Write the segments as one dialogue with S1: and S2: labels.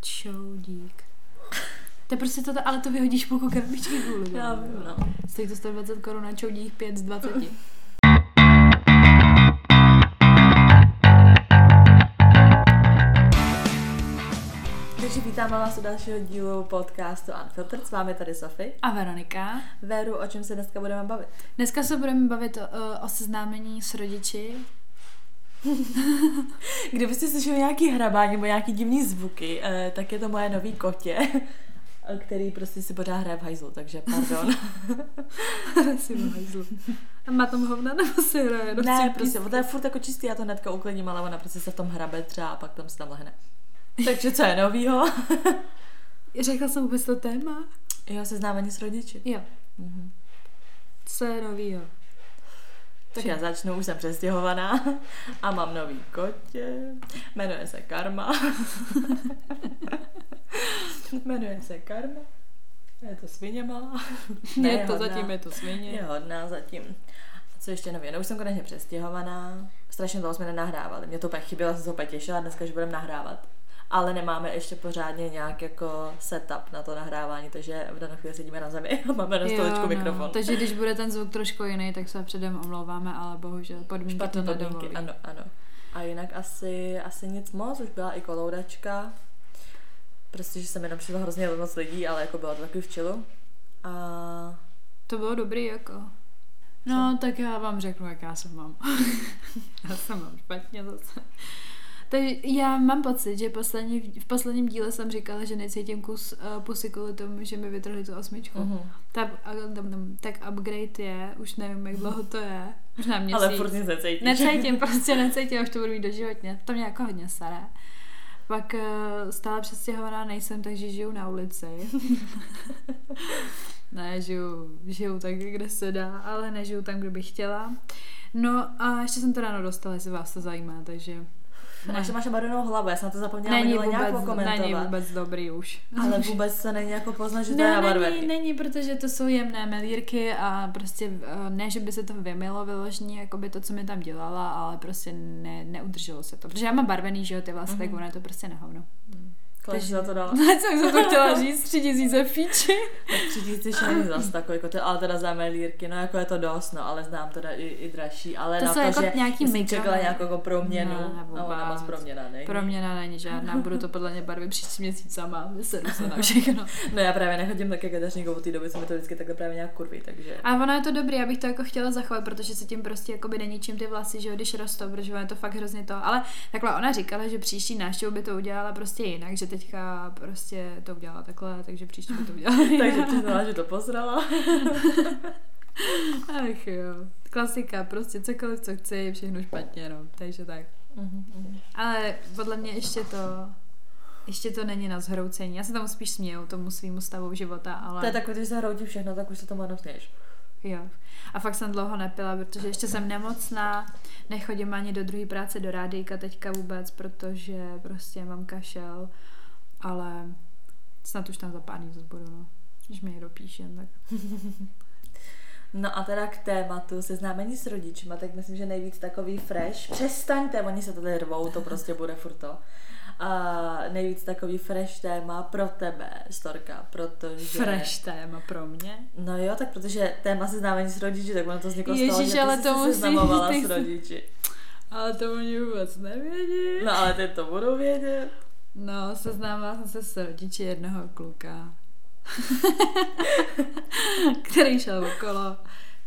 S1: Čoudík. To je prostě to, ale to vyhodíš půlku krabičky kvůli.
S2: Já vím, no.
S1: Stojí to 120 korun na čoudík 5 z 20.
S2: Takže vítáme vás u dalšího dílu podcastu Unfiltered. S vámi tady Sofie.
S1: A Veronika.
S2: Veru, o čem se dneska budeme bavit?
S1: Dneska se budeme bavit o, o seznámení s rodiči.
S2: Kdybyste slyšeli nějaký hrabání nebo nějaký divný zvuky, eh, tak je to moje nový kotě, který prostě si pořád hraje v hajzlu, takže pardon.
S1: si v hajzlu. A má tam hovna nebo si hraje? No,
S2: ne, prostě, to je furt jako čistý, já to hnedka uklidím, ale ona prostě se v tom hrabe třeba a pak tam se tam lehne. Takže co je novýho?
S1: Řekla jsem vůbec to téma?
S2: Jo, seznámení s rodiči.
S1: Jo. Mhm. Co je novýho?
S2: Tak já začnu, už jsem přestěhovaná a mám nový kotě. Jmenuje se Karma. Jmenuje se Karma. Je to svině malá.
S1: Ne, je to hodná. zatím, je to svině.
S2: Je hodná zatím. Co ještě nově? No už jsem konečně přestěhovaná. Strašně dlouho jsme nenahrávali. Mě to úplně chybělo, jsem se opět těšila dneska, že budeme nahrávat ale nemáme ještě pořádně nějak jako setup na to nahrávání, takže v danou chvíli sedíme na zemi a máme na stolečku no, mikrofon.
S1: Takže když bude ten zvuk trošku jiný, tak se předem omlouváme, ale bohužel podmínky to nedovolí.
S2: Ano, ano. A jinak asi, asi nic moc, už byla i koloudačka, prostě, že jsem jenom přišla hrozně moc lidí, ale jako bylo to takový v čilu. A...
S1: To bylo dobrý jako. No, Co? tak já vám řeknu, jak já se mám. já jsem mám špatně zase. Takže já mám pocit, že poslední, v posledním díle jsem říkala, že necítím kus uh, pusy kvůli tomu, že mi vytrhli tu osmičku. Uh-huh. Tak, tak upgrade je, už nevím, jak dlouho to je. Možná měsíc.
S2: Ale furt nic necítím.
S1: Necítím, prostě necítím, už to budu mít doživotně. To mě jako hodně staré. Pak uh, stále přestěhovaná nejsem, takže žiju na ulici. ne, žiju, žiju tak, kde se dá, ale nežiju tam, kde bych chtěla. No a ještě jsem to ráno dostala, jestli vás to zajímá, takže
S2: ne. Až máš barevnou hlavu, já jsem na to zapomněla není vůbec, nějak komentovat.
S1: Není vůbec dobrý už.
S2: Ale vůbec se není jako poznat, že to ne, je
S1: nabarvený. Není, není, protože to jsou jemné melírky a prostě eh, ne, že by se to vymilo vyložení, jako by to, co mi tam dělala, ale prostě ne, neudrželo se to. Protože já mám barvený, že jo, ty vlastně, mm-hmm. tak ono je to prostě nehovno. Mm.
S2: Kolik za to dala?
S1: Co jsem to chtěla říct? Tři tisíce fíči.
S2: Tak tři tisíce není zase takový, jako ty, ale teda za melírky, no jako je to dost, no, ale znám teda i, i dražší, ale
S1: to
S2: na to,
S1: jako
S2: že
S1: nějaký
S2: jsem čekala nějakou jako proměnu, no, no ona moc proměna není.
S1: Proměna není žádná, budu to podle mě barvy příští měsíc sama, vysedu se na všechno.
S2: no já právě nechodím tak kadeřník od té doby, mi to vždycky takhle právě nějak kurví, takže.
S1: A ono je to dobrý, já bych to jako chtěla zachovat, protože se tím prostě jako by není čím ty vlasy, že jo, když rostou, protože je to fakt hrozně to. Ale takhle ona říkala, že příští návštěvu by to udělala prostě jinak, že teďka prostě to udělala takhle, takže příště by to udělala.
S2: takže přiznala, že to pozrala.
S1: Ach jo. Klasika, prostě cokoliv, co chci, všechno špatně, no. Takže tak. Uh-huh, Ale podle mě ještě to ještě to není na zhroucení. Já se tomu spíš směju, tomu svýmu stavu života, ale...
S2: To je takové, když zahroutí všechno, tak už se tomu směješ.
S1: Jo. A fakt jsem dlouho nepila, protože ještě jsem nemocná, nechodím ani do druhé práce do rádíka teďka vůbec, protože prostě mám kašel ale snad už tam za pár dní zase budu, no. Když mi někdo píše, tak...
S2: No a teda k tématu seznámení s rodičima, tak myslím, že nejvíc takový fresh. Přestaňte, oni se tady rvou, to prostě bude furt to. A nejvíc takový fresh téma pro tebe, Storka, protože...
S1: Fresh téma pro mě?
S2: No jo, tak protože téma seznámení s rodiči, tak ono to vzniklo Ježiš, z toho, že ale ty to jsi seznamovala s rodiči.
S1: Ale to oni vůbec nevědí.
S2: No ale ty to budou vědět.
S1: No, seznámila jsem se s rodiči jednoho kluka, který šel okolo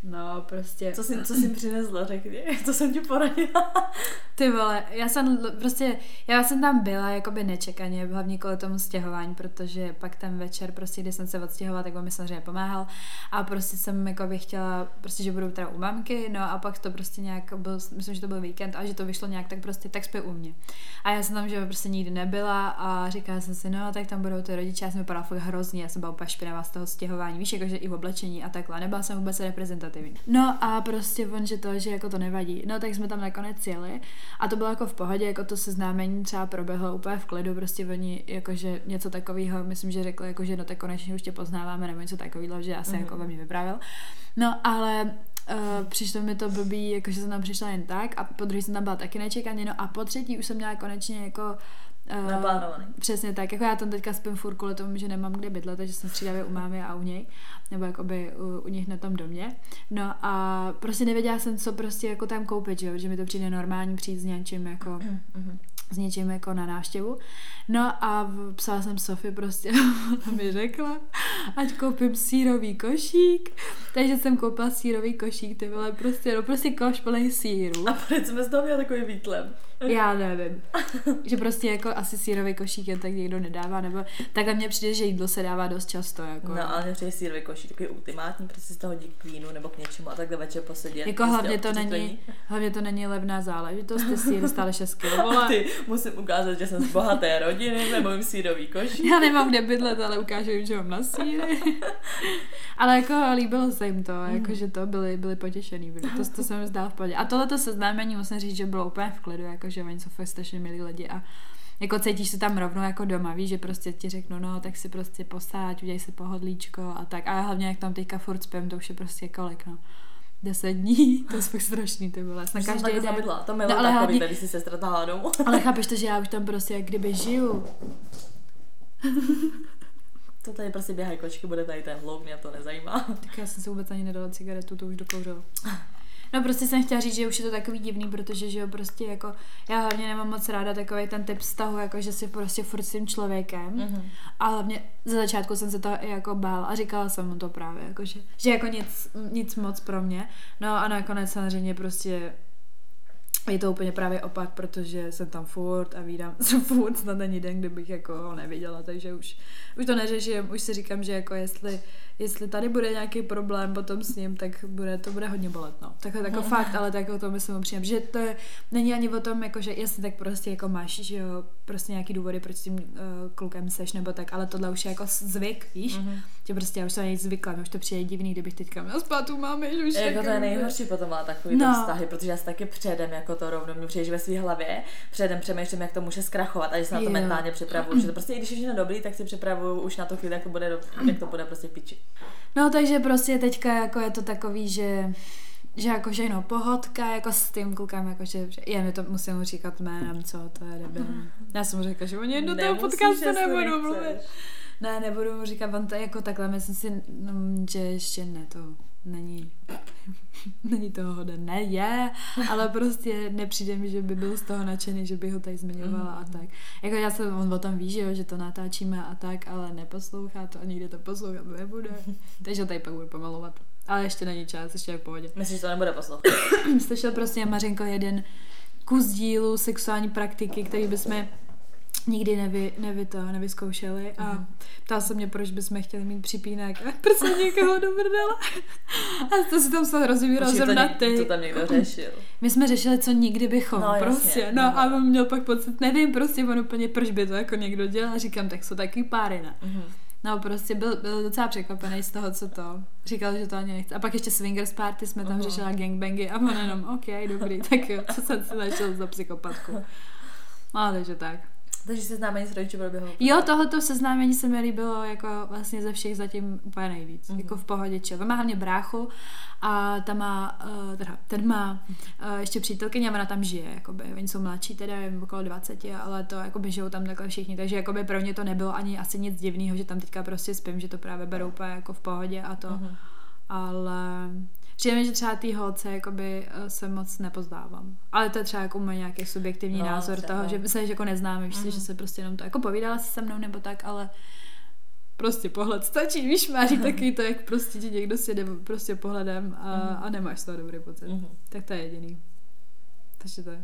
S1: No, prostě.
S2: Co jsi, co jsi přinesla, řekni, co jsem ti poradila.
S1: Ty vole, já jsem prostě, já jsem tam byla jakoby nečekaně, hlavně kvůli tomu stěhování, protože pak ten večer, prostě, kdy jsem se odstěhovala, tak on mi samozřejmě pomáhal a prostě jsem jakoby chtěla, prostě, že budu teda u mamky, no a pak to prostě nějak byl, myslím, že to byl víkend a že to vyšlo nějak, tak prostě tak spí u mě. A já jsem tam, že prostě nikdy nebyla a říkala jsem si, no, tak tam budou ty rodiče, já jsem vypadala fakt hrozně, já jsem byla úplně špinavá z toho stěhování, víš, jakože i v oblečení a takhle, nebyla jsem vůbec reprezentativní negativní. No a prostě on, že to, že jako to nevadí. No tak jsme tam nakonec jeli a to bylo jako v pohodě, jako to seznámení třeba proběhlo úplně v klidu, prostě oni jakože něco takového, myslím, že řekli, jako, že no tak konečně už tě poznáváme nebo něco takového, že asi mm-hmm. jako ve mě vyprávěl. No ale Uh, přišlo mi to blbý, jakože jsem tam přišla jen tak a po druhé jsem tam byla taky nečekaně, no a po třetí už jsem měla konečně jako Uh,
S2: Naplánovaný.
S1: Přesně tak, jako já tam teďka spím furt kvůli tomu, že nemám kde bydlet, takže jsem střídavě u mámy a u něj, nebo jakoby u, u nich na tom domě. No a prostě nevěděla jsem, co prostě jako tam koupit, že, jo? že mi to přijde normální přijít s něčím jako
S2: Mhm.
S1: s něčím jako na návštěvu. No a psala jsem Sofie prostě, ona mi řekla, ať koupím sírový košík. Takže jsem koupila sírový košík, ty vole, prostě, no prostě koš plný síru.
S2: A proč jsme z toho měli takový výtlem?
S1: Já nevím. že prostě jako asi sírový košík jen tak někdo nedává, nebo takhle mně přijde, že jídlo se dává dost často. Jako,
S2: No, ale mě přijde sírový košík takový ultimátní, prostě z toho hodí k vínu nebo k něčemu a takhle večer posedět.
S1: jako
S2: prostě
S1: hlavně to, není, hlavně to není levná záležitost, ty síry stále 6 kg, vole.
S2: ty, musím ukázat, že jsem z bohaté rodiny, nebo jim sírový košík.
S1: Já nemám kde bydlet, ale ukážu jim, že mám na síry. ale jako líbilo se jim to, jako že to byli, byli potěšený, byli. To, to se mi zdál v pohodě. A tohleto seznámení musím říct, že bylo úplně v klidu, jako že oni jsou fakt strašně milí lidi a jako cítíš se tam rovnou jako doma, víš, že prostě ti řeknu, no, tak si prostě posáď, udělej si pohodlíčko a tak. A hlavně jak tam teďka furt spím, to už je prostě kolik, no. Deset dní, to je fakt strašný, ty vole. Na každý den.
S2: zabydla, to
S1: No, ale
S2: takový,
S1: hlavně-
S2: tady si sestra tahá domů.
S1: Ale chápeš to, že já už tam prostě jak kdyby žiju.
S2: To tady prostě běhají kočky, bude tady ten hluk, mě to nezajímá.
S1: Tak já jsem si vůbec ani nedala cigaretu, to už dokouřila. No prostě jsem chtěla říct, že už je to takový divný, protože že jo, prostě jako, já hlavně nemám moc ráda takový ten typ vztahu, jako že si prostě furt s tím člověkem.
S2: Mhm.
S1: A hlavně ze začátku jsem se to jako bál a říkala jsem mu to právě, jako že, že jako nic, nic moc pro mě. No a nakonec samozřejmě prostě je to úplně právě opak, protože jsem tam furt a vídám se furt, snad není den, kdybych jako ho neviděla, takže už, už to neřeším, už si říkám, že jako jestli, jestli tady bude nějaký problém potom s ním, tak bude, to bude hodně bolet, no. Takhle jako fakt, ale tak o tom myslím upřímně, že to je, není ani o tom, jako, že jestli tak prostě jako máš, že jo, prostě nějaký důvody, proč s tím uh, klukem seš, nebo tak, ale tohle už je jako zvyk, víš,
S2: Mhm.
S1: Že prostě já už jsem na nic zvykla, už to přijde divný, kdybych teďka měla spát u mámy, že už
S2: Jako to je nejhorší potom má takový
S1: No.
S2: vztahy, protože já si taky předem jako to rovnou mě přijde, že ve své hlavě předem přemýšlím, jak to může zkrachovat a že se na to
S1: Jo.
S2: mentálně připravuju, že to prostě i když je všechno dobrý, tak si připravuju už na to chvíli, jak to bude, jak to bude prostě piči.
S1: No takže prostě teďka jako je to takový, že že jako že no, pohodka jako s tím klukem, jako že, že je, mi to musím mu říkat jménem, co, to je debil. Já jsem mu řekla, že oni do toho podcastu nebudu mluvit. Ne, nebudu mu říkat, on to jako takhle, myslím si, no, že ještě ne, to není, není toho hoden, ne, je, ale prostě nepřijde mi, že by byl z toho nadšený, že by ho tady zmiňovala a tak. Jako já jsem, on o tom ví, že, jo, že to natáčíme a tak, ale neposlouchá to a nikdy to poslouchat nebude. Takže ho tady pak budu pomalovat. Ale ještě není čas, ještě je v pohodě.
S2: Myslíš, že to nebude poslouchat?
S1: Slyšel prostě Mařenko jeden kus dílu sexuální praktiky, který bychom nikdy nevy, nevy to, nevyzkoušeli a ptal se mě, proč bychom chtěli mít připínek a proč jsem někoho do prdele. A to si tam se rozvíral zrovna ty.
S2: to tam někdo řešil.
S1: My jsme řešili, co nikdy bychom,
S2: No,
S1: no,
S2: jasně,
S1: prostě. No,
S2: no.
S1: a on měl pak pocit, nevím prostě on úplně, proč by to jako někdo dělal. A říkám, tak jsou taky páry, ne?
S2: Mhm.
S1: No prostě byl, byl docela překvapený z toho, co to. Říkal, že to ani nechce. A pak ještě swingers party jsme tam
S2: Aha.
S1: řešila gangbangy a on jenom, OK, dobrý, tak jo, co jsem si našel za psychopatku. No, takže tak.
S2: Takže seznámení s rodiči proběhlo.
S1: Jo, tohleto seznámení se mi líbilo jako vlastně ze všech zatím úplně nejvíc.
S2: Mhm.
S1: Mm. Jako v pohodě. On má hlavně bráchu a ta má, uh, teda, ten má uh, ještě přítelkyně a ona tam žije, jakoby. Oni jsou mladší teda, jim okolo 20, ale to jakoby žijou tam takhle všichni, takže jakoby pro ně to nebylo ani asi nic divného, že tam teďka prostě spím, že to právě berou úplně jako v pohodě a to.
S2: Mhm.
S1: Ale přijde mi, že třeba té holce jakoby eh, se moc nepozdávám. Ale to je třeba jako můj nějaký subjektivní
S2: No,
S1: názor
S2: třeba.
S1: toho, že se jako neznáme, víš,
S2: Mhm.
S1: že se prostě jenom to jako povídala si se mnou nebo tak, ale prostě pohled stačí, víš, máří taky to, jak prostě ti někdo si jde prostě pohledem a,
S2: Mhm.
S1: a nemáš z toho dobrý pocit.
S2: Mhm.
S1: Tak to je jediný. Takže to je.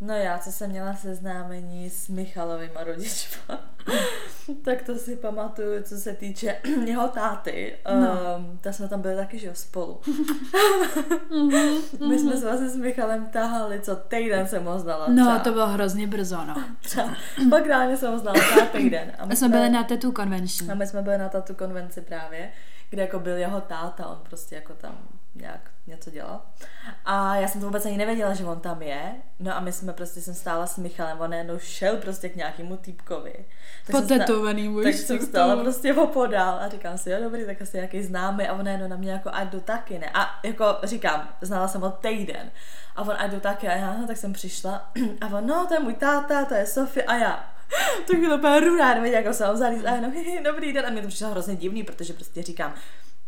S2: No já, co jsem měla seznámení s Michalovýma rodičma, tak to si pamatuju, co se týče jeho táty.
S1: No.
S2: Um, ta jsme tam byli taky, že jo, spolu. My jsme se vlastně s Michalem tahali, co týden jsem ho znala.
S1: No,
S2: třeba.
S1: to bylo hrozně brzo, no.
S2: Pak reálně jsem ho znala třeba týden. A
S1: My jsme byli na Tattoo Convention.
S2: A my jsme byli na tatu konvenci právě, kde jako byl jeho táta, on prostě jako tam nějak něco dělal. A já jsem to vůbec ani nevěděla, že on tam je. No a my jsme prostě, jsem stála s Michalem, on najednou šel prostě k nějakému týpkovi. Tak jsem sta-
S1: Potetovaný můj
S2: tak jsem stála prostě opodál a říkám si, jo dobrý, tak asi nějaký známý a on najednou na mě jako ať jdu taky, ne? A jako říkám, znala jsem ho týden. A on ať jdu taky a já, no, tak jsem přišla a on, no to je můj táta, to je Sofie a já. to bylo úplně rudá, nevím, jako se vzali a jenom, dobrý den. A mě to přišlo hrozně divný, protože prostě říkám,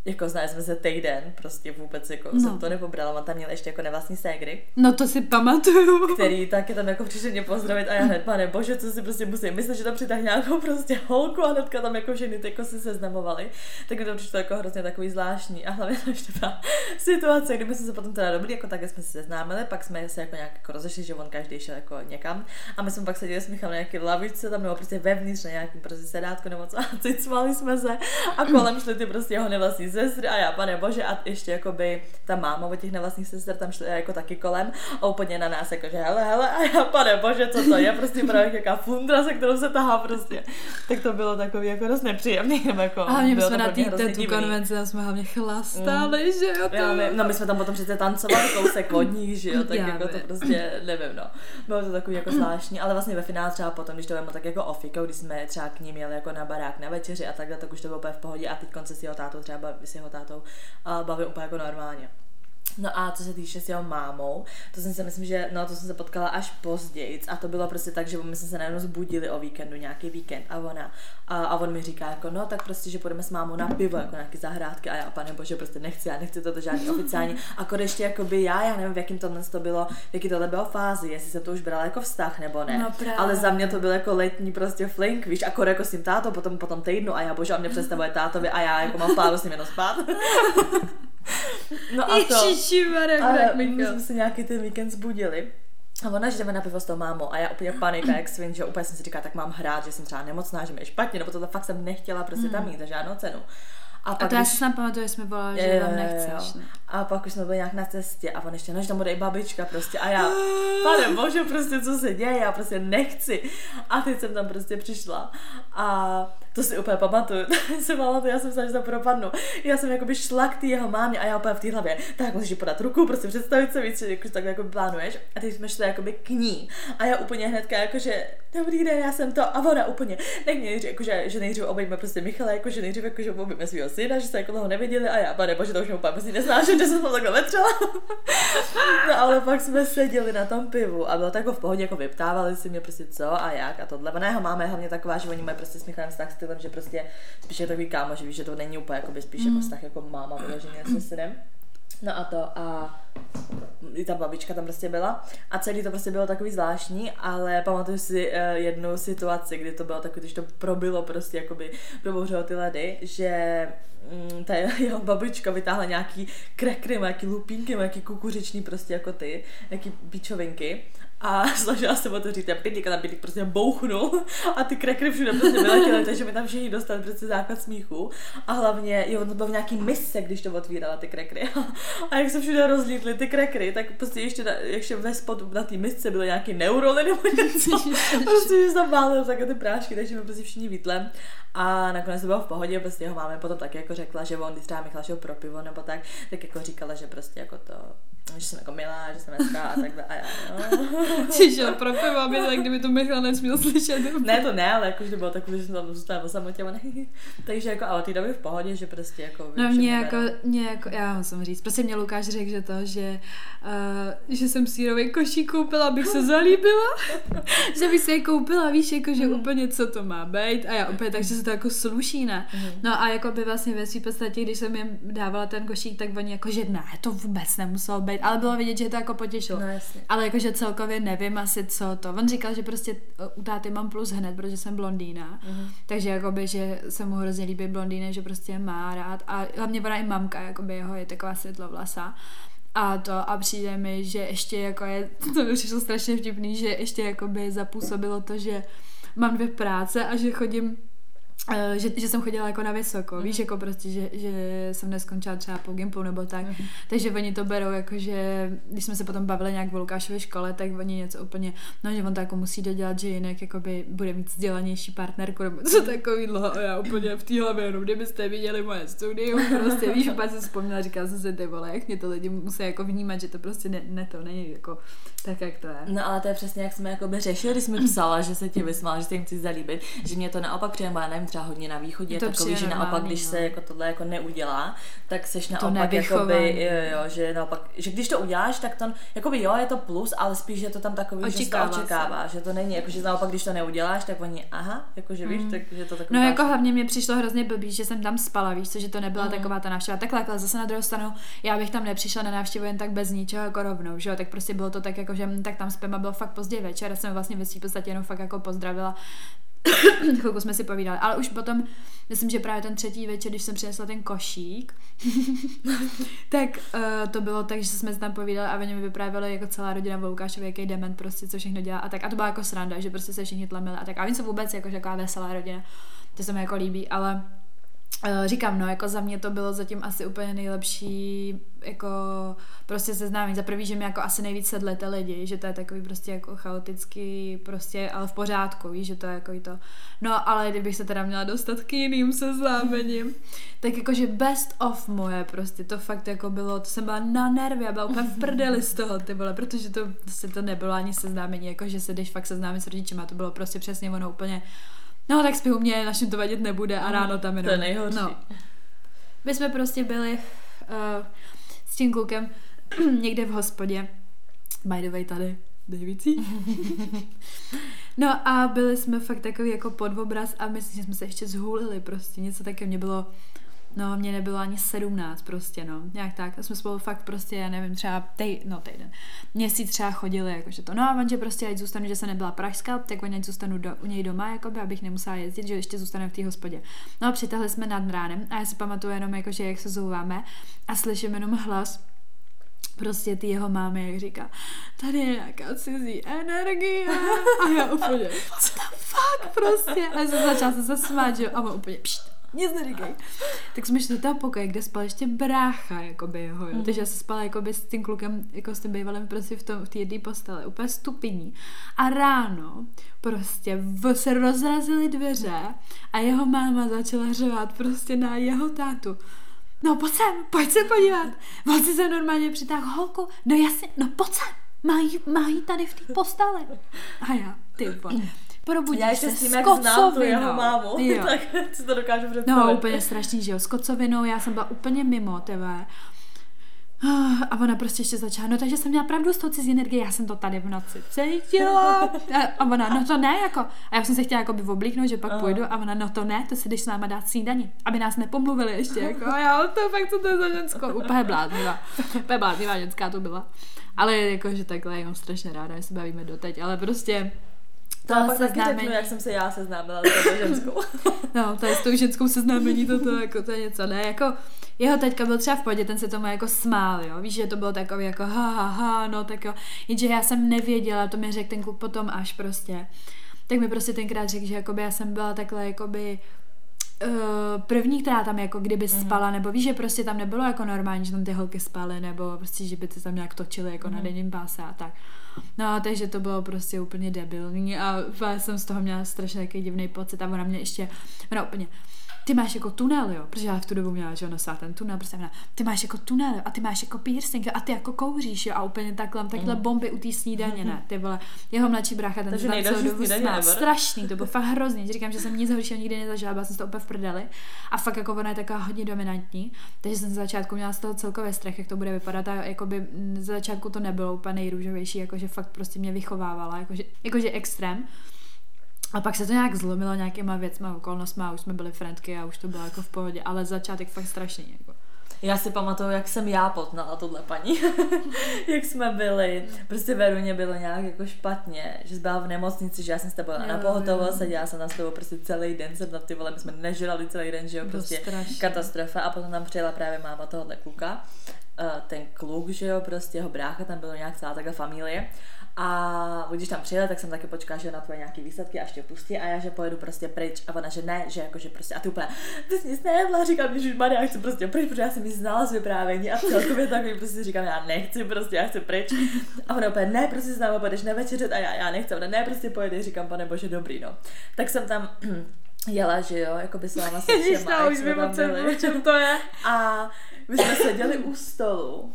S2: jako znali jsme se týden, prostě vůbec jako no. jsem to nepobrala, on tam měl ještě jako nevlastní ségry.
S1: No to si pamatuju.
S2: Který taky tam jako přišel mě pozdravit a já hned, pane bože, co si prostě musím myslet, že tam přitáhne nějakou prostě holku a hnedka tam jako ženy jako si seznamovali. Tak mi to přišlo jako hrozně takový zvláštní a hlavně to ještě ta situace, kdyby jsme se potom teda dobrý, jako také jsme se seznámili, pak jsme se jako nějak jako rozešli, že on každý šel jako někam a my jsme pak seděli s Michalem na nějaké lavičce tam nebo prostě vevnitř na nějakým prostě sedátku nebo co a jsme se a kolem šli ty prostě jeho nevlastní sestry a já, pane bože, a ještě jako by ta máma od těch nevlastních sester tam šla jako taky kolem a úplně na nás jako, že hele, hele, a já, pane bože, co to je, prostě právě jaká fundra, se kterou se tahá prostě. Tak to bylo takový jako dost nepříjemný, jako
S1: a my jsme na té tu konvenci a jsme hlavně chlastali, mm. že jo. To...
S2: Já my, no my jsme tam potom přece tancovali kousek od nich, že jo, tak já jako to prostě, nevím, no. Bylo to takový jako zvláštní, ale vlastně ve finále třeba potom, když to vemu tak jako ofiko, když jsme třeba k ním jeli jako na barák na večeři a takhle, tak už to bylo úplně v pohodě a teď konce s jeho tátou třeba s jeho tátou a bavím úplně jako normálně. No a co se týče s jeho mámou, to jsem se myslím, že no to jsem se potkala až později a to bylo prostě tak, že my jsme se najednou zbudili o víkendu, nějaký víkend a ona a, a on mi říká jako no tak prostě, že půjdeme s mámou na pivo, jako nějaký zahrádky. A já pane bože prostě nechci, já nechci toto žádný oficiální, a ještě jako by já, já nevím v jakým tohle to bylo, v jaký tohle bylo fázi, jestli se to už brala jako vztah nebo ne,
S1: no,
S2: ale za mě to byl jako letní prostě flink, víš, a jako s tím tátou, potom potom týdnu a já bože a mě představuje tátovi a já jako mám plánu s ním jenom spát.
S1: No a to. a
S2: my jsme se nějaký ten víkend zbudili. A ona, že jdeme na pivo s tou mámou a já úplně panika, jak svin, že úplně jsem si říkala, tak mám hrát, že jsem třeba nemocná, že mi je špatně, nebo to fakt jsem nechtěla prostě tam hmm. mít za žádnou cenu.
S1: A, pak, a to já si tam pamatuju, že jsme volali, že tam nechceš. Ne?
S2: A pak už jsme byli nějak na cestě a on ještě, no, že tam bude i babička prostě a já, pane bože, prostě co se děje, já prostě nechci. A teď jsem tam prostě přišla a to si úplně pamatuju, se pamatuju, já jsem se, že propadnu. Já jsem jakoby šla k té jeho mámě a já úplně v té hlavě, tak musíš podat ruku, prostě představit se víc, jako tak jako plánuješ. A teď jsme šli jakoby k ní. A já úplně hnedka jakože, dobrý den, já jsem to. A ona úplně, nech mě nejdřív, jakože, že nejdřív obejme prostě Michala, jakože nejdřív jakože obejme svého syna, že se jako toho neviděli a já, pane bože, to už mě úplně prostě nesnáším, že jsem to takhle vetřela. no ale pak jsme seděli na tom pivu a bylo tak jako v pohodě, jako vyptávali si mě prostě co a jak a tohle. Ona jeho máma je hlavně taková, že oni mají prostě s Michalem vztah stylem, že prostě spíš je takový kámo, že víš, že to není úplně jako by spíš mm. jako vztah jako máma vyloženě s synem. No a to a i ta babička tam prostě byla a celý to prostě bylo takový zvláštní, ale pamatuju si uh, jednu situaci, kdy to bylo takový, když to probilo prostě jakoby probouřilo ty ledy, že mm, ta jeho babička vytáhla nějaký krekry, nějaký lupínky, nějaký kukuřiční prostě jako ty, nějaký píčovinky a snažila se otevřít ten pindík a ten pindík prostě bouchnul a ty krekry všude prostě vyletěly, takže mi tam všichni dostali prostě základ smíchu. A hlavně, jo, to bylo v nějaký misce, když to otvírala ty krekry. A jak se všude rozlítly ty krekry, tak prostě ještě, na, ještě ve spodu na té misce byly nějaký neuroly nebo něco, prostě že tam válil takové ty prášky, takže mi prostě všichni vítlem a nakonec to bylo v pohodě, prostě jeho máme potom taky jako řekla, že on, když třeba šel pro pivo nebo tak, tak jako říkala, že prostě jako to že jsem jako milá, že jsem hezká a takhle. A já, no.
S1: Pro pivo, aby tak, kdyby to Michal nesměl slyšet.
S2: ne, to ne, ale jakože bylo takový, že jsem tam zůstala samotě. Takže jako, ale ty doby v pohodě, že prostě jako...
S1: No mě jako, mě jako, já musím říct, prostě mě Lukáš řekl, že to, že, uh, že jsem sírový košík koupila, abych se zalíbila. že bych se je koupila, víš, jako, že mm. úplně co to má být. A já úplně tak, že se to jako sluší, ne? Mm. No a jako by vlastně ve své podstatě, když jsem jim dávala ten košík, tak oni jako, že ne, to vůbec nemuselo být ale bylo vidět, že to jako potěšilo.
S2: No, jasně.
S1: Ale jakože celkově nevím asi, co to. On říkal, že prostě u táty mám plus hned, protože jsem blondýna. Mm-hmm. Takže jakoby, že se mu hrozně líbí blondýny, že prostě má rád. A hlavně ona i mamka, jakoby jeho je taková světlovlasa. A to a přijde mi, že ještě jako je, to mi přišlo strašně vtipný, že ještě jakoby zapůsobilo to, že mám dvě práce a že chodím že, že jsem chodila jako na vysoko, mm. víš, jako prostě, že, že jsem neskončila třeba po Gimpu nebo tak, mm. takže oni to berou jako, že když jsme se potom bavili nějak v Lukášově škole, tak oni něco úplně, no, že on to jako musí dodělat, že jinak jakoby bude mít vzdělanější partnerku nebo co takový dlouho a já úplně v té hlavě jenom, kdybyste viděli moje studium, prostě víš, úplně jsem vzpomněla, říkala jsem se, ty vole, jak mě to lidi musí jako vnímat, že to prostě ne, ne to není jako tak, jak to je.
S2: No ale to je přesně, jak jsme jako řešili, když jsme psala, že se ti vysmála, že se jim chci zalíbit, že mě to naopak přijde, nevím, třeba hodně na východě,
S1: Je to
S2: je takový, že naopak,
S1: normální,
S2: když
S1: no.
S2: se jako tohle jako neudělá, tak seš naopak jakoby, jo, jo, že naopak, že když to uděláš, tak to, jakoby jo, je to plus, ale spíš je to tam takový, že se
S1: Očekává
S2: to
S1: se.
S2: očekává, že to není, jako že naopak, když to neuděláš, tak oni, aha, jakože víš, tak že to takový
S1: No jako hlavně mě přišlo hrozně blbý, že jsem tam spala, víš co, že to nebyla
S2: Mhm.
S1: taková ta návštěva. Takhle, ale zase na druhou stranu, já bych tam nepřišla na návštěvu jen tak bez ničeho jako rovnou, že jo, tak prostě bylo to tak jako, že hm, tak tam spím a bylo fakt pozdě večer, já jsem vlastně ve svým podstatě jenom fakt jako pozdravila. Chvilku jsme si povídali, ale už potom, myslím, že právě ten třetí večer, když jsem přinesla ten košík, tak uh, to bylo tak, že jsme se tam povídali a oni mi vyprávěli jako celá rodina o jaký dement prostě, co všechno dělá a tak. A to byla jako sranda, že prostě se všichni tlemili a tak. A oni jsou vůbec jako taková veselá rodina. To se mi jako líbí, ale říkám, no, jako za mě to bylo zatím asi úplně nejlepší, jako prostě seznámení. Za prvý, že mi jako asi nejvíc sedly ty lidi, že to je takový prostě jako chaotický, prostě, ale v pořádku, víš, že to je jako i to. No, ale kdybych se teda měla dostat k jiným seznámením, tak jakože best of moje prostě, to fakt jako bylo, to jsem byla na nervy, já byla úplně v prdeli z toho, ty vole, protože to, prostě to nebylo ani seznámení, jako že se jdeš fakt seznámit s rodičema, to bylo prostě přesně ono úplně, no tak spí u mě, našim to vadit nebude a ráno tam jenom.
S2: To je nejhorší.
S1: No. My jsme prostě byli uh, s tím klukem někde v hospodě, by the way tady, Davicí. no a byli jsme fakt takový jako pod obraz a myslím, že jsme se ještě zhulili prostě, něco také mě bylo, no mě nebylo ani 17 prostě, no, nějak tak. A jsme spolu fakt prostě, já nevím, třeba tej, no týden, měsíc třeba chodili, jakože to. No a on, že prostě ať zůstanu, že se nebyla pražská, tak on ať zůstanu do, u něj doma, jakoby, abych nemusela jezdit, že ještě zůstaneme v té hospodě. No a přitahli jsme nad ránem a já si pamatuju jenom, jakože jak se zouváme a slyším jenom hlas, prostě ty jeho mámy, jak říká, tady je nějaká cizí energie a já úplně, what the fuck prostě. A já jsem začala se zasmát, že jo, a on úplně, pšt, nic neříkej. Tak jsme šli do toho pokoje, kde spal ještě brácha, jakoby jeho, jo. Takže já jsem spala jakoby s tím klukem, jako s tím bývalým prostě v, tom, v té jedné posteli, úplně stupidní. A ráno prostě v, se rozrazily dveře a jeho máma začala řvát prostě na jeho tátu. No pojď sem, pojď se podívat. On si se normálně přitáhl holku. No jasně, no pojď sem. Mají, mají tady v té posteli. A já, ty vole. Probudíš
S2: Já
S1: se
S2: s tím, jak znám tu jeho mámu,
S1: Jo.
S2: tak si to dokážu představit.
S1: No, úplně strašný, že jo, s kocovinou, já jsem byla úplně mimo, tebe. A ona prostě ještě začala, no takže jsem měla pravdu s tou cizí energií, já jsem to tady v noci cítila. A- ona, no to ne, jako. A já jsem se chtěla jako by oblíknout, že pak
S2: Aha.
S1: půjdu a ona, no to ne, to si jdeš s náma dát snídaní, aby nás nepomluvili ještě, jako. A já, to je fakt, co to je za ženskou, úplně bláznivá. Úplně bláznivá ženská to byla. Ale jako, že takhle, mám strašně ráda, že se bavíme doteď, ale prostě
S2: To já
S1: to
S2: pak taky
S1: seznámení-
S2: řeknu, jak jsem se já seznámila s tou ženskou.
S1: No, tady s tou ženskou seznámení to, to, jako, to je něco, ne, jako jeho teďka byl třeba v podě, ten se tomu jako smál, jo, víš, že to bylo takový jako ha, ha, ha, no tak jo, jenže já jsem nevěděla, to mi řekl ten kluk potom až prostě, tak mi prostě tenkrát řekl, že jakoby já jsem byla takhle jakoby uh, první, která tam jako kdyby spala, nebo víš, že prostě tam nebylo jako normální, že tam ty holky spaly, nebo prostě, že by se tam nějak točily jako na denním páse a tak. No, takže to bylo prostě úplně debilní a já jsem z toho měla strašně takový divný pocit a ona mě ještě, ona úplně, ty máš jako tunel, jo, protože já v tu dobu měla, že ona ten tunel, prostě ona, ty máš jako tunel, jo, a ty máš jako piercing, jo, a ty jako kouříš, jo, a úplně takhle, takhle bomby u té snídaně, ne, ty vole, jeho mladší brácha, ten
S2: Takže
S1: tam celou dobu smál, strašný, to bylo fakt hrozný, říkám, že jsem nic horšího nikdy nezažila, byla jsem toho úplně v prdeli. A fakt jako ona je taková hodně dominantní, takže jsem z začátku měla z toho celkově strach, jak to bude vypadat a jakoby mm, z začátku to nebylo úplně nejrůžovější, jakože fakt prostě mě vychovávala, jakože, jakože extrém. A pak se to nějak zlomilo nějakýma věcma, okolnostma a už jsme byli friendky a už to bylo jako v pohodě, ale začátek fakt strašný. Jako.
S2: Já si pamatuju, jak jsem já poznala tohle paní. jak jsme byli. Prostě Veruně bylo nějak jako špatně, že jsi byla v nemocnici, že já jsem s tebou
S1: Jo,
S2: na pohotovost,
S1: jo.
S2: seděla jsem na tebou prostě celý den, jsem na ty vole, my jsme nežrali celý den, že jo, prostě
S1: strašný.
S2: katastrofa a potom tam přijela právě máma tohohle kluka. Eh, ten kluk, že jo, prostě jeho brácha, tam bylo nějak celá taková familie. A když tam přijela, tak jsem taky počkala, že na tvoje nějaký výsledky a ještě pustí a já, že pojedu prostě pryč a ona, že ne, že jako, že prostě a ty úplně, ty jsi nic nejedla, říkám, že Maria, já chci prostě pryč, protože já jsem ji znala z vyprávění a celkově takový prostě říkám, já nechci prostě, já chci pryč. A ona úplně, ne, prostě s námi pojedeš nevečeřet a já, já nechci, ona, ne, prostě pojede, říkám, pane bože, dobrý, no. Tak jsem tam jela, že jo, jako by s váma se všema, jak jsme tam byli.
S1: čem to je.
S2: A my jsme seděli u stolu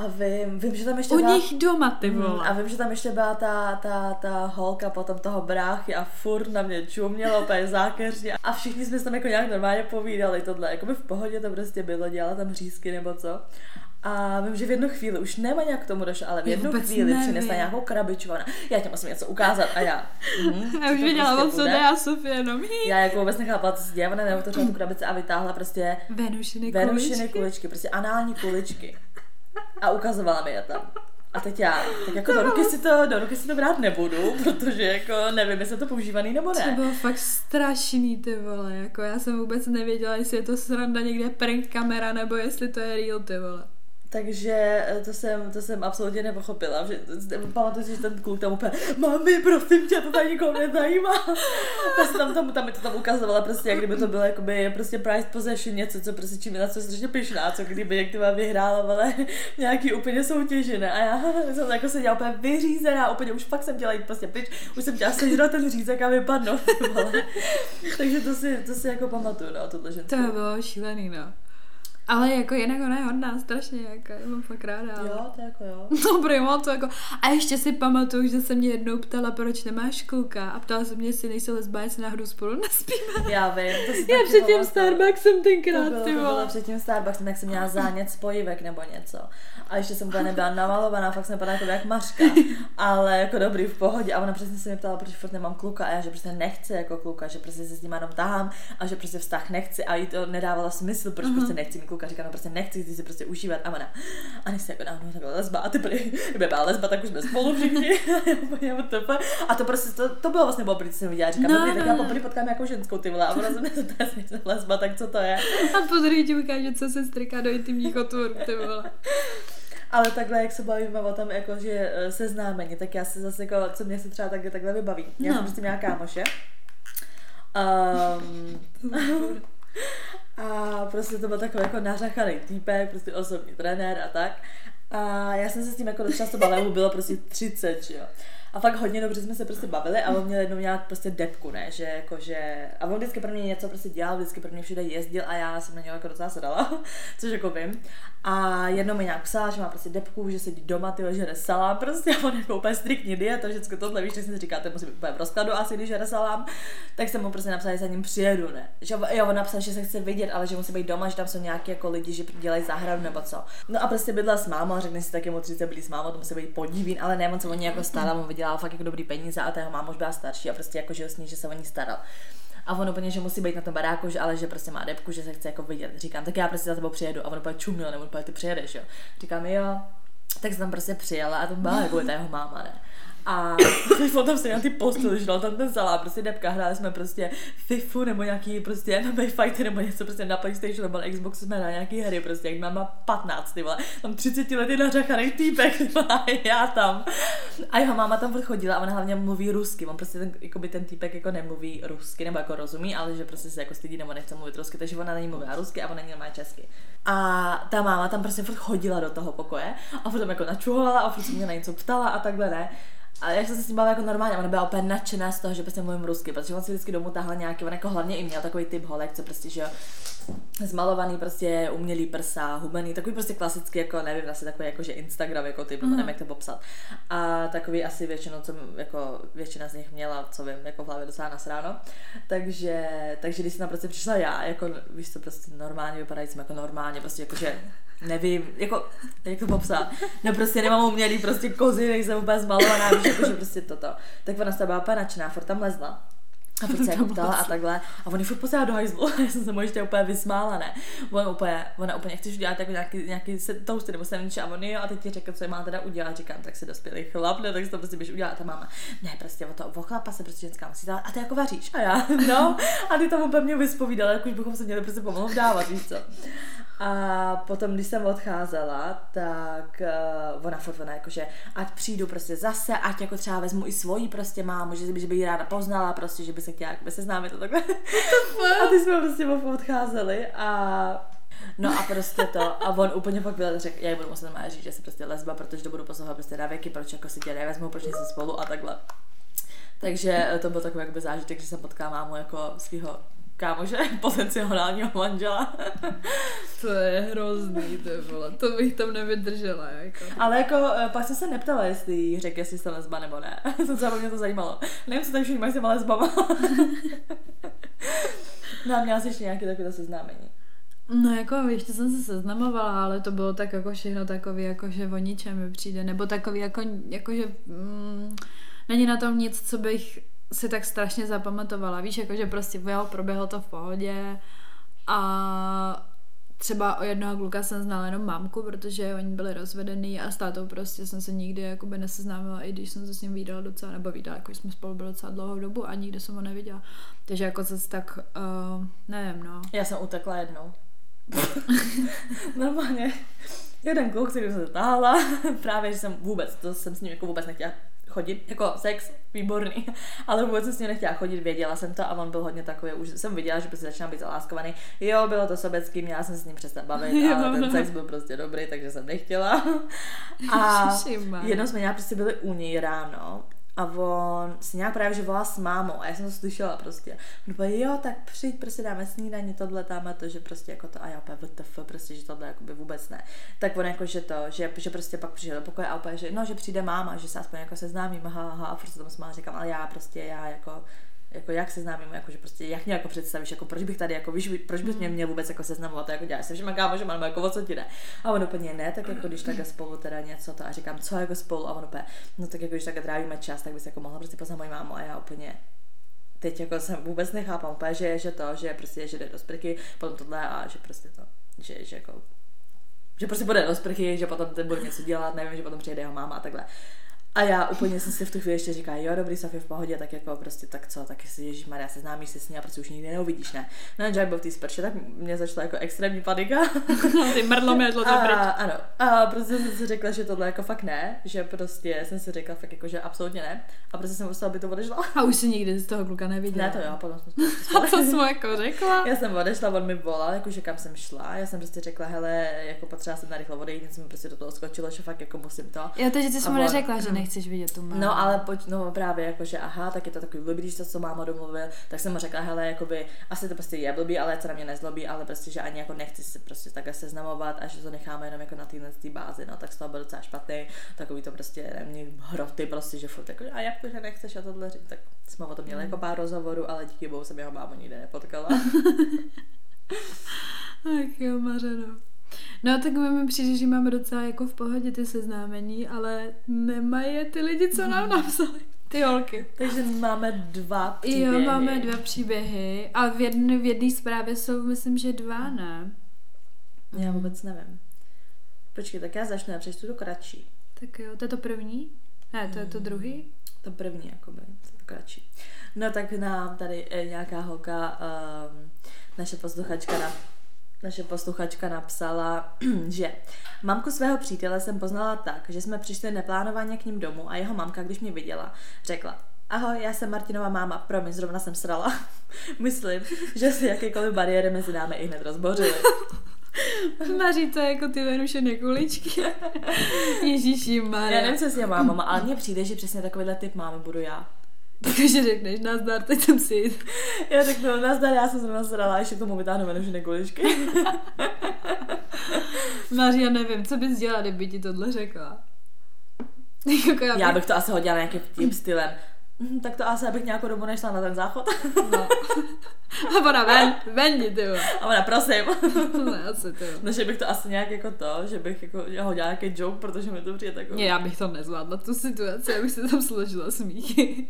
S2: A vím, vím, že tam ještě
S1: U
S2: byla...
S1: nich doma, ty
S2: Mm,
S1: vole.
S2: A vím, že tam ještě byla ta, ta, ta holka potom toho bráchy a furt na mě čuměla úplně zákeřně a všichni jsme se tam jako nějak normálně povídali tohle, jako by v pohodě to prostě bylo, dělala tam řízky nebo co. A vím, že v jednu chvíli, už nema nějak k tomu došlo, ale v jednu chvíli
S1: nevím.
S2: přinesla nějakou krabičku ona, já ti musím něco ukázat a já. Mhm,
S1: Já už věděla,
S2: prostě
S1: co jde a Sofie jenom.
S2: Já jako vůbec nechápala, co se děje, ona neotevřela tu krabici a vytáhla prostě
S1: Venušiny
S2: Venušiny
S1: kuličky.
S2: kuličky, prostě anální kuličky. A ukazovala mi je tam. A teď já, tak jako do ruky si to, do ruky si to brát nebudu, protože jako nevím, jestli je to používaný nebo
S1: To
S2: ne.
S1: bylo fakt strašný, ty vole, jako já jsem vůbec nevěděla, jestli je to sranda někde prank kamera, nebo jestli to je real, ty vole.
S2: Takže eh, to jsem, to jsem absolutně nepochopila. Že, pamatuju si, že ten kluk tam úplně, mami, prosím tě, to tady nikoho nezajímá. Tak tam, tam, tam, mi to tam ukazovala prostě, jak kdyby to bylo jakoby prostě prize possession, něco, co prostě čím je na co strašně pyšná, co kdyby jak ty vyhrála, ale nějaký úplně soutěži, ne? A já jsem jako seděla úplně vyřízená, úplně už fakt jsem chtěla jít prostě pryč, už jsem chtěla sežrat ten řízek a vypadnout. Takže to si, to si jako pamatuju, no, tohle ženskou.
S1: To bylo šílený, no. Ale jako jinak ona je hodná, strašně, jako, já mám fakt ráda. ale-
S2: Jo, to jako jo.
S1: No primo, to jako... A ještě si pamatuju, že se mě jednou ptala, proč nemáš kluka a ptala se mě, jestli nejsou lesba, jestli náhodou spolu nespíme.
S2: Já vím, to si
S1: Já před tím. Starbucksem
S2: To
S1: tenkrát,
S2: bylo,
S1: ty
S2: to bylo
S1: vole.
S2: před tím Starbucksem, jak jsem měla zánět spojivek nebo něco. A ještě jsem úplně nebyla namalovaná, fakt jsem vypadala jako jak mařka. Ale jako dobrý, v pohodě. A ona přesně se mi ptala, proč furt nemám kluka. A já, že prostě nechci jako kluka, že prostě se s ním jenom tahám a že prostě vztah nechci. A jí to nedávalo smysl, proč prostě nechci mít kluka. Říkám, no prostě nechci, chci si prostě užívat. A ona, a než se jako dávno, tak byla lesba. A ty byly, kdyby byla lesba, tak už jsme spolu všichni. A to prostě, to, to bylo vlastně poprvé, co jsem viděla. Říkám,
S1: No,
S2: dobrý, tak
S1: no,
S2: já
S1: no.
S2: poprvé potkám jako ženskou ty vole. A ona se mě zeptá, jestli jsem lesba, tak co to je.
S1: A pozri ti ukáže, co se strká do intimních otvorů, ty vole.
S2: Ale takhle, jak se bavíme o tom, jako, že eh, seznámení, tak já se zase, jako, co mě se třeba takhle, takhle vybaví. Já
S1: No.
S2: jsem prostě měla kámoše. Um, a prostě to byl takový jako nařachaný týpek, prostě osobní trenér a tak. A já jsem se s tím jako dost často bavila, mu bylo prostě 30, že jo. A fakt hodně dobře jsme se prostě bavili a on měl jednou nějak prostě depku, ne, že jako, že... A on vždycky pro mě něco prostě dělal, vždycky pro mě všude jezdil a já jsem na něho jako docela sedala, což jako vím. A jednou mi nějak psala, že má prostě depku, že sedí doma, ty že jde salám prostě a on jako úplně striktní dieta, vždycky tohle víš, že si říkáte, musí být úplně v rozkladu asi, když jde salám, tak jsem mu prostě napsala, že za ním přijedu, ne. Že jo, on napsal, že se chce vidět, ale že musí být doma, že tam jsou nějaký jako lidi, že dělají zahradu nebo co. No a prostě bydla s mámou, a řekne si taky mu 30 byli s mámou, to musí být podívín, ale ne, on se o ní jako staral, on vydělal fakt jako dobrý peníze a ta jeho máma už byla starší a prostě jako že s ní, že se o ní staral. A on úplně, že musí být na tom baráku, že ale že prostě má depku, že se chce jako vidět. Říkám, tak já prostě za tebou přijedu. A on úplně čumil, nebo úplně ty přijedeš, jo. Říkám, jo. Tak jsem tam prostě přijela a to byla jako ta jeho máma, ne. A on tam seděl na ty posteli, že tam ten salám, prostě depka, hráli jsme prostě FIFU nebo nějaký prostě MMA fighter nebo něco prostě na Playstationu nebo na Xboxu jsme hráli nějaký hry, prostě jak máma 15, ty vole, tam 30 lety nařachaný týpek, ty vole, já tam. A jeho máma tam chodila a ona hlavně mluví rusky, on prostě ten, jakoby ten týpek jako nemluví rusky, nebo jako rozumí, ale že prostě se jako stydí nebo nechce mluvit rusky, takže ona na ní mluvila rusky a ona na ní má česky. A ta máma tam prostě chodila do toho pokoje a potom jako načuhovala a furt se mě na něco ptala a takhle ne. A jak jsem se s tím bavila jako normálně, ona byla úplně nadšená z toho, že prostě mluvím rusky, protože on si vždycky domů tahal nějaký, on jako hlavně i měl takový typ holek, co prostě, že jo, zmalovaný prostě umělý prsa, hubený, takový prostě klasický, jako nevím, asi takový jako, že Instagram jako typ, mm. nevím, jak to popsat. A takový asi většinou, co jako většina z nich měla, co vím, jako v hlavě docela nasráno. Takže, takže když jsem tam prostě přišla já, jako víš co, prostě normálně vypadající jako normálně, prostě jako, že nevím, jako, jak to popsat, no prostě nemám umělý prostě kozy, nejsem úplně zmalovaná, víš, jako, že prostě toto. Tak ona toho byla nadšená, furt tam lezla. A furt se jako ptala a takhle. A on ji furt posílal do hajzlu. Já jsem se mu ještě úplně vysmála, ne. On úplně, ona úplně, chceš udělat jako nějaký, nějaký se, toasty nebo sandwich a on jo, a teď ti řekl, co je má teda udělat. Říkám, tak se dospělý chlap, ne, tak si to prostě běž udělat. A ta máma, ne, prostě o to, o chlapa se prostě ženská musí dát. A ty jako vaříš. A já, no. A ty tam úplně mě vyspovídala, jak už bychom se měli prostě pomalu dávat, víš co. A potom, když jsem odcházela, tak uh, ona furt ona jakože, ať přijdu prostě zase, ať jako třeba vezmu i svoji prostě mámu, že, by- že by ji ráda poznala, prostě, že by se chtěla jakoby seznámit a takhle. a ty jsme prostě odcházeli a No a prostě to, a on úplně pak byl, řekl, já budu muset normálně říct, že jsem prostě lesba, protože to budu poslouchat prostě na věky, proč jako si tě nevezmu, proč jsme spolu a takhle. Takže to byl takový jakoby zážitek, že jsem potkala mámu jako svého kámoše, potenciálního manžela.
S1: To je hrozný, to vole. To bych tam nevydržela, jako.
S2: Ale jako, eh, pak jsem se neptala, jestli jí řekl, jestli jste lesba nebo ne. to se mě to zajímalo. Nevím, co tady všichni mají s lesbama. no a měla jsi ještě nějaké takové seznámení.
S1: No jako ještě jsem se seznamovala, ale to bylo tak jako všechno takový, jako že o ničem mi přijde, nebo takový jako, jako že mm, není na tom nic, co bych si tak strašně zapamatovala. Víš, jako že prostě jo, proběhlo to v pohodě a třeba o jednoho kluka jsem znala jenom mámku, protože oni byli rozvedený a s tátou prostě jsem se nikdy jakoby neseznámila, i když jsem se s ním výdala docela, nebo výdala, jako jsme spolu byli docela dlouhou dobu a nikdy jsem ho neviděla. Takže jako zase tak, uh, nevím, no.
S2: Já jsem utekla jednou. Normálně. Jeden kluk, který se zatáhla, právě, že jsem vůbec, to jsem s ním jako vůbec nechtěla chodit, jako sex, výborný, ale vůbec jsem s ním nechtěla chodit, věděla jsem to a on byl hodně takový, už jsem viděla, že prostě začínal být zaláskovaný. Jo, bylo to sobecký, měla jsem se s ním přestat bavit, ale ten sex byl prostě dobrý, takže jsem nechtěla. A jednou jsme nějak prostě byli u něj ráno a on si nějak právě, že volá s mámou a já jsem to slyšela prostě. On jo, tak přijď, prostě dáme snídaní, tohle tam to, že prostě jako to a já opět VTF, prostě, že tohle jako by vůbec ne. Tak on jako, že to, že, že prostě pak přišel do pokoje a opět, že no, že přijde máma, že se aspoň jako seznámím, ha, ha, a prostě tam s říkám, ale já prostě, já jako, jako jak se známím, jako, že prostě jak mě jako představíš, jako proč bych tady, jako víš, proč bys mě hmm. měl vůbec jako seznamovat, jako děláš se všema kámo, že mám jako o co ti jde. A on úplně ne, tak jako když takhle spolu teda něco to a říkám, co jako spolu a on úplně, no tak jako když takhle trávíme čas, tak bys jako mohla prostě poznat moji mámu a já úplně, teď jako jsem vůbec nechápám úplně, že, že to, že prostě, že jde do sprchy, potom tohle a že prostě to, že, že jako že prostě bude do sprchy, že potom ten bude něco dělat, nevím, že potom přijde jeho máma a takhle. A já úplně jsem si v tu chvíli ještě říká, jo, dobrý, Sofie v pohodě, tak jako prostě tak co, tak si Ježíš Maria, seznámíš se s ní a prostě už nikdy neuvidíš, ne. No a Jack byl v té sprše, tak mě začala jako extrémní panika.
S1: Ty mrdlo mě to
S2: a, Ano. A prostě jsem si řekla, že tohle jako fakt ne, že prostě jsem si řekla fakt jako, že absolutně ne. A prostě jsem musela, aby to odešla.
S1: A už si nikdy z toho kluka neviděla.
S2: Ne, to jo, potom
S1: jsme A co jsem jako řekla?
S2: Já jsem odešla, on mi volal, jakože kam jsem šla. Já jsem prostě řekla, hele, jako potřeba jsem na rychle odejít, něco mi prostě do toho skočilo, že fakt jako musím to.
S1: Já to, že ty jsi mu neřekla, že nechceš vidět tu
S2: No ale pojď, no právě jakože aha, tak je to takový blbý, když to, co máma domluvil, tak jsem mu řekla, hele, jakoby, asi to prostě je blbý, ale co na mě nezlobí, ale prostě, že ani jako nechci se prostě takhle seznamovat a že to necháme jenom jako na téhle bázi, no tak z toho byl docela špatný, takový to prostě nevím, hroty prostě, že furt jako, a jak to, že nechceš a tohle říct, tak jsme o tom měli jako pár rozhovorů, ale díky bohu jsem jeho mámu nikde nepotkala.
S1: Ach jo, Mařeno. No tak my mi přijde, že máme docela jako v pohodě ty seznámení, ale nemají je ty lidi, co nám napsali. Ty holky.
S2: Takže máme dva příběhy.
S1: Jo, máme dva příběhy a v jedné v jedné zprávě jsou, myslím, že dva, ne?
S2: Já vůbec nevím. Počkej, tak já začnu, já přečtu to kratší.
S1: Tak jo, to je to první? Ne, to je to hmm. druhý?
S2: To první, jakoby, to kratší. No tak nám tady eh, nějaká holka, um, naše posluchačka na naše posluchačka napsala, že mamku svého přítele jsem poznala tak, že jsme přišli neplánovaně k ním domů a jeho mamka, když mě viděla, řekla, ahoj, já jsem Martinová máma, promiň, zrovna jsem srala. Myslím, že si jakékoliv bariéry mezi námi i hned rozbořily.
S1: Maří to jako ty venušené kuličky. Ježíši Maria.
S2: Já nevím, co si je má mama, ale mně přijde, že přesně takovýhle typ mámy budu já.
S1: Takže řekneš, nazdar, teď jsem si jít.
S2: Já řeknu, nazdar, já jsem se nasrala, ještě k tomu vytáhnu venušené kuličky.
S1: Maria, nevím, co bys dělala, kdyby ti tohle řekla.
S2: Jako já, bych... já bych to asi hodila nějakým tím stylem. Tak to asi abych nějakou dobu nešla na ten záchod.
S1: No. A ona ven, ven ty
S2: A ona prosím.
S1: ne, asi ty
S2: No, že bych to asi nějak jako to, že bych jako hodila nějaký joke, protože mi to přijde takový.
S1: Já bych to nezvládla, tu situaci, já bych se tam složila smíchy.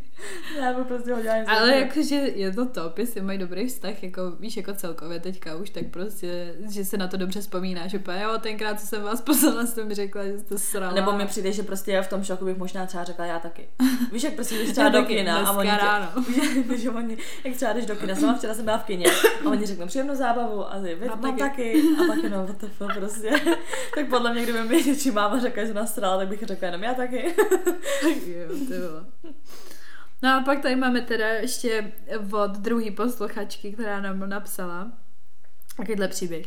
S2: já bych prostě hodila něco.
S1: Ale jakože je to top, jestli mají dobrý vztah, jako víš, jako celkově teďka už, tak prostě, že se na to dobře vzpomíná, že pa, jo, tenkrát, co jsem vás poslala, jste mi řekla, že jste srala.
S2: Nebo mi přijde, že prostě v tom šoku bych možná třeba řekla já taky. Víš, jak prostě když třeba do kina a oni tě, že oni, jak třeba jdeš do kina, sama včera jsem byla v kině a oni řeknou příjemnou zábavu a ty, a mám taky. A pak jenom, fuck, prostě. tak podle mě, kdyby mi něčí máma řekla, že nasrala, tak bych řekla jenom já taky.
S1: jo, bylo. No a pak tady máme teda ještě od druhý posluchačky, která nám napsala. Takovýhle příběh.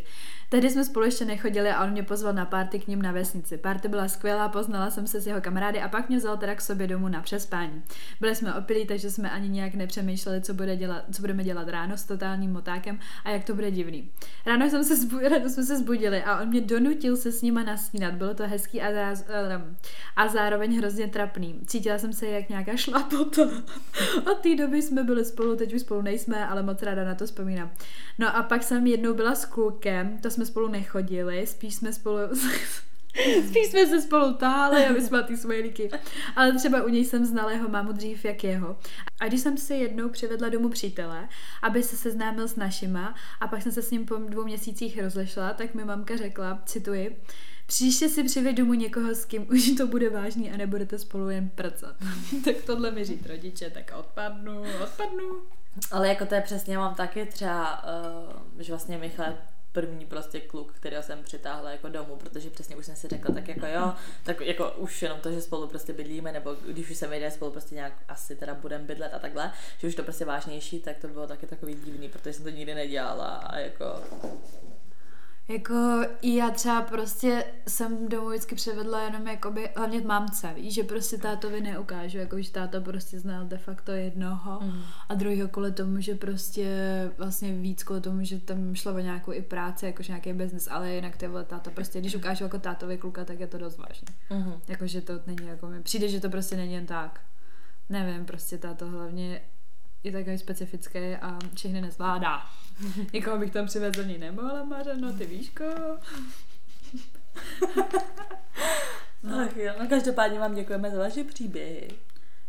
S1: Tehdy jsme spolu ještě nechodili a on mě pozval na párty k ním na vesnici. Párty byla skvělá, poznala jsem se s jeho kamarády a pak mě vzal teda k sobě domů na přespání. Byli jsme opilí, takže jsme ani nějak nepřemýšleli, co, bude dělat, co budeme dělat ráno s totálním motákem a jak to bude divný. Ráno, jsem se zbu- ráno jsme se zbudili a on mě donutil se s nima nasnídat. Bylo to hezký a, záz- a zároveň hrozně trapný. Cítila jsem se jak nějaká šlapota. Od té doby jsme byli spolu, teď už spolu nejsme, ale moc ráda na to vzpomínám. No a pak jsem jednou byla s klukem, to jsme spolu nechodili, spíš jsme spolu... Spíš jsme se spolu táhli a jsme ty smajlíky. Ale třeba u něj jsem znala jeho mámu dřív jak jeho. A když jsem si jednou přivedla domů přítele, aby se seznámil s našima a pak jsem se s ním po dvou měsících rozešla, tak mi mamka řekla, cituji, Příště si přived domů někoho, s kým už to bude vážný a nebudete spolu jen prcat. tak tohle mi říct rodiče, tak odpadnu, odpadnu.
S2: Ale jako to je přesně, mám taky třeba, uh, že vlastně Michal první prostě kluk, kterého jsem přitáhla jako domů, protože přesně už jsem si řekla, tak jako jo, tak jako už jenom to, že spolu prostě bydlíme, nebo když už se vejde spolu prostě nějak asi teda budeme bydlet a takhle, že už to prostě vážnější, tak to bylo taky takový divný, protože jsem to nikdy nedělala a jako
S1: jako já třeba prostě jsem domů vždycky převedla jenom jakoby, hlavně mamce, víš, že prostě tátovi neukážu, jako že táta prostě znal de facto jednoho mm. a druhýho kvůli tomu, že prostě vlastně víc kvůli tomu, že tam šlo o nějakou i práci, jakože nějaký biznis, ale jinak ty vole táta prostě, když ukážu jako tátovi kluka, tak je to dost vážné. Mm. Jakože to není jako mi, přijde, že to prostě není jen tak. Nevím, prostě táto hlavně je takový specifický a všechny nezvládá. Někoho bych tam přivezl ní nemohla, Mařeno, ty víško.
S2: no. Ach jo, no každopádně vám děkujeme za vaše příběhy.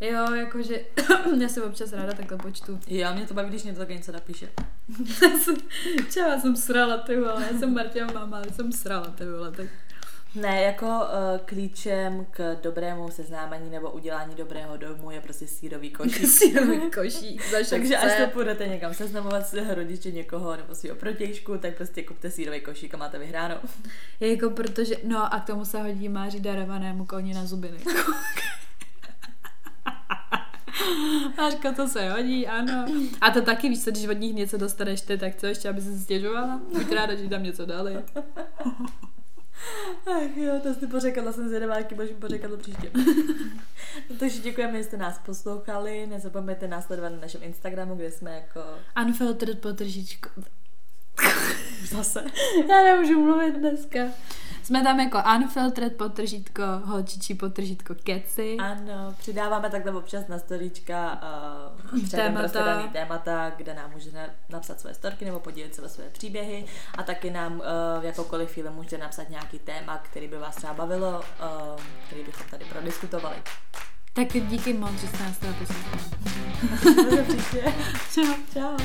S1: Jo, jakože já se občas ráda takhle počtu.
S2: Já mě to baví, když někdo také něco napíše.
S1: Čau, jsem srala, ty vole, já jsem Martina máma, ale jsem srala, ty vole, tak
S2: ne, jako uh, klíčem k dobrému seznámení nebo udělání dobrého domu je prostě sírový košík.
S1: sírový košík.
S2: Takže až to půjdete někam seznamovat svého rodiče někoho nebo svého protějšku, tak prostě kupte sírový košík a máte vyhráno.
S1: Je jako protože, no a k tomu se hodí máří darovanému koni na zubiny. Máško, to se hodí, ano. A to taky víš, co, když od nich něco dostaneš ty, tak co ještě, aby se stěžovala? Buď ráda, že tam něco dali.
S2: Ach jo, to jsi pořekala, jsem zvědavá, jaký budeš pořekat příště. no, takže děkujeme, že jste nás poslouchali, nezapomeňte nás sledovat na našem Instagramu, kde jsme jako...
S1: Unfiltered potržíčko.
S2: Zase.
S1: Já nemůžu mluvit dneska. Jsme tam jako unfiltered potržítko, holčičí potržítko keci.
S2: Ano, přidáváme takhle občas na storíčka uh, témata. daný témata, kde nám můžete napsat své storky nebo podílet se o své příběhy a taky nám uh, jakoukoliv chvíli můžete napsat nějaký téma, který by vás třeba bavilo, uh, který bychom tady prodiskutovali.
S1: Tak díky moc, že jste nás teda poslouchali.
S2: Čau. Čau.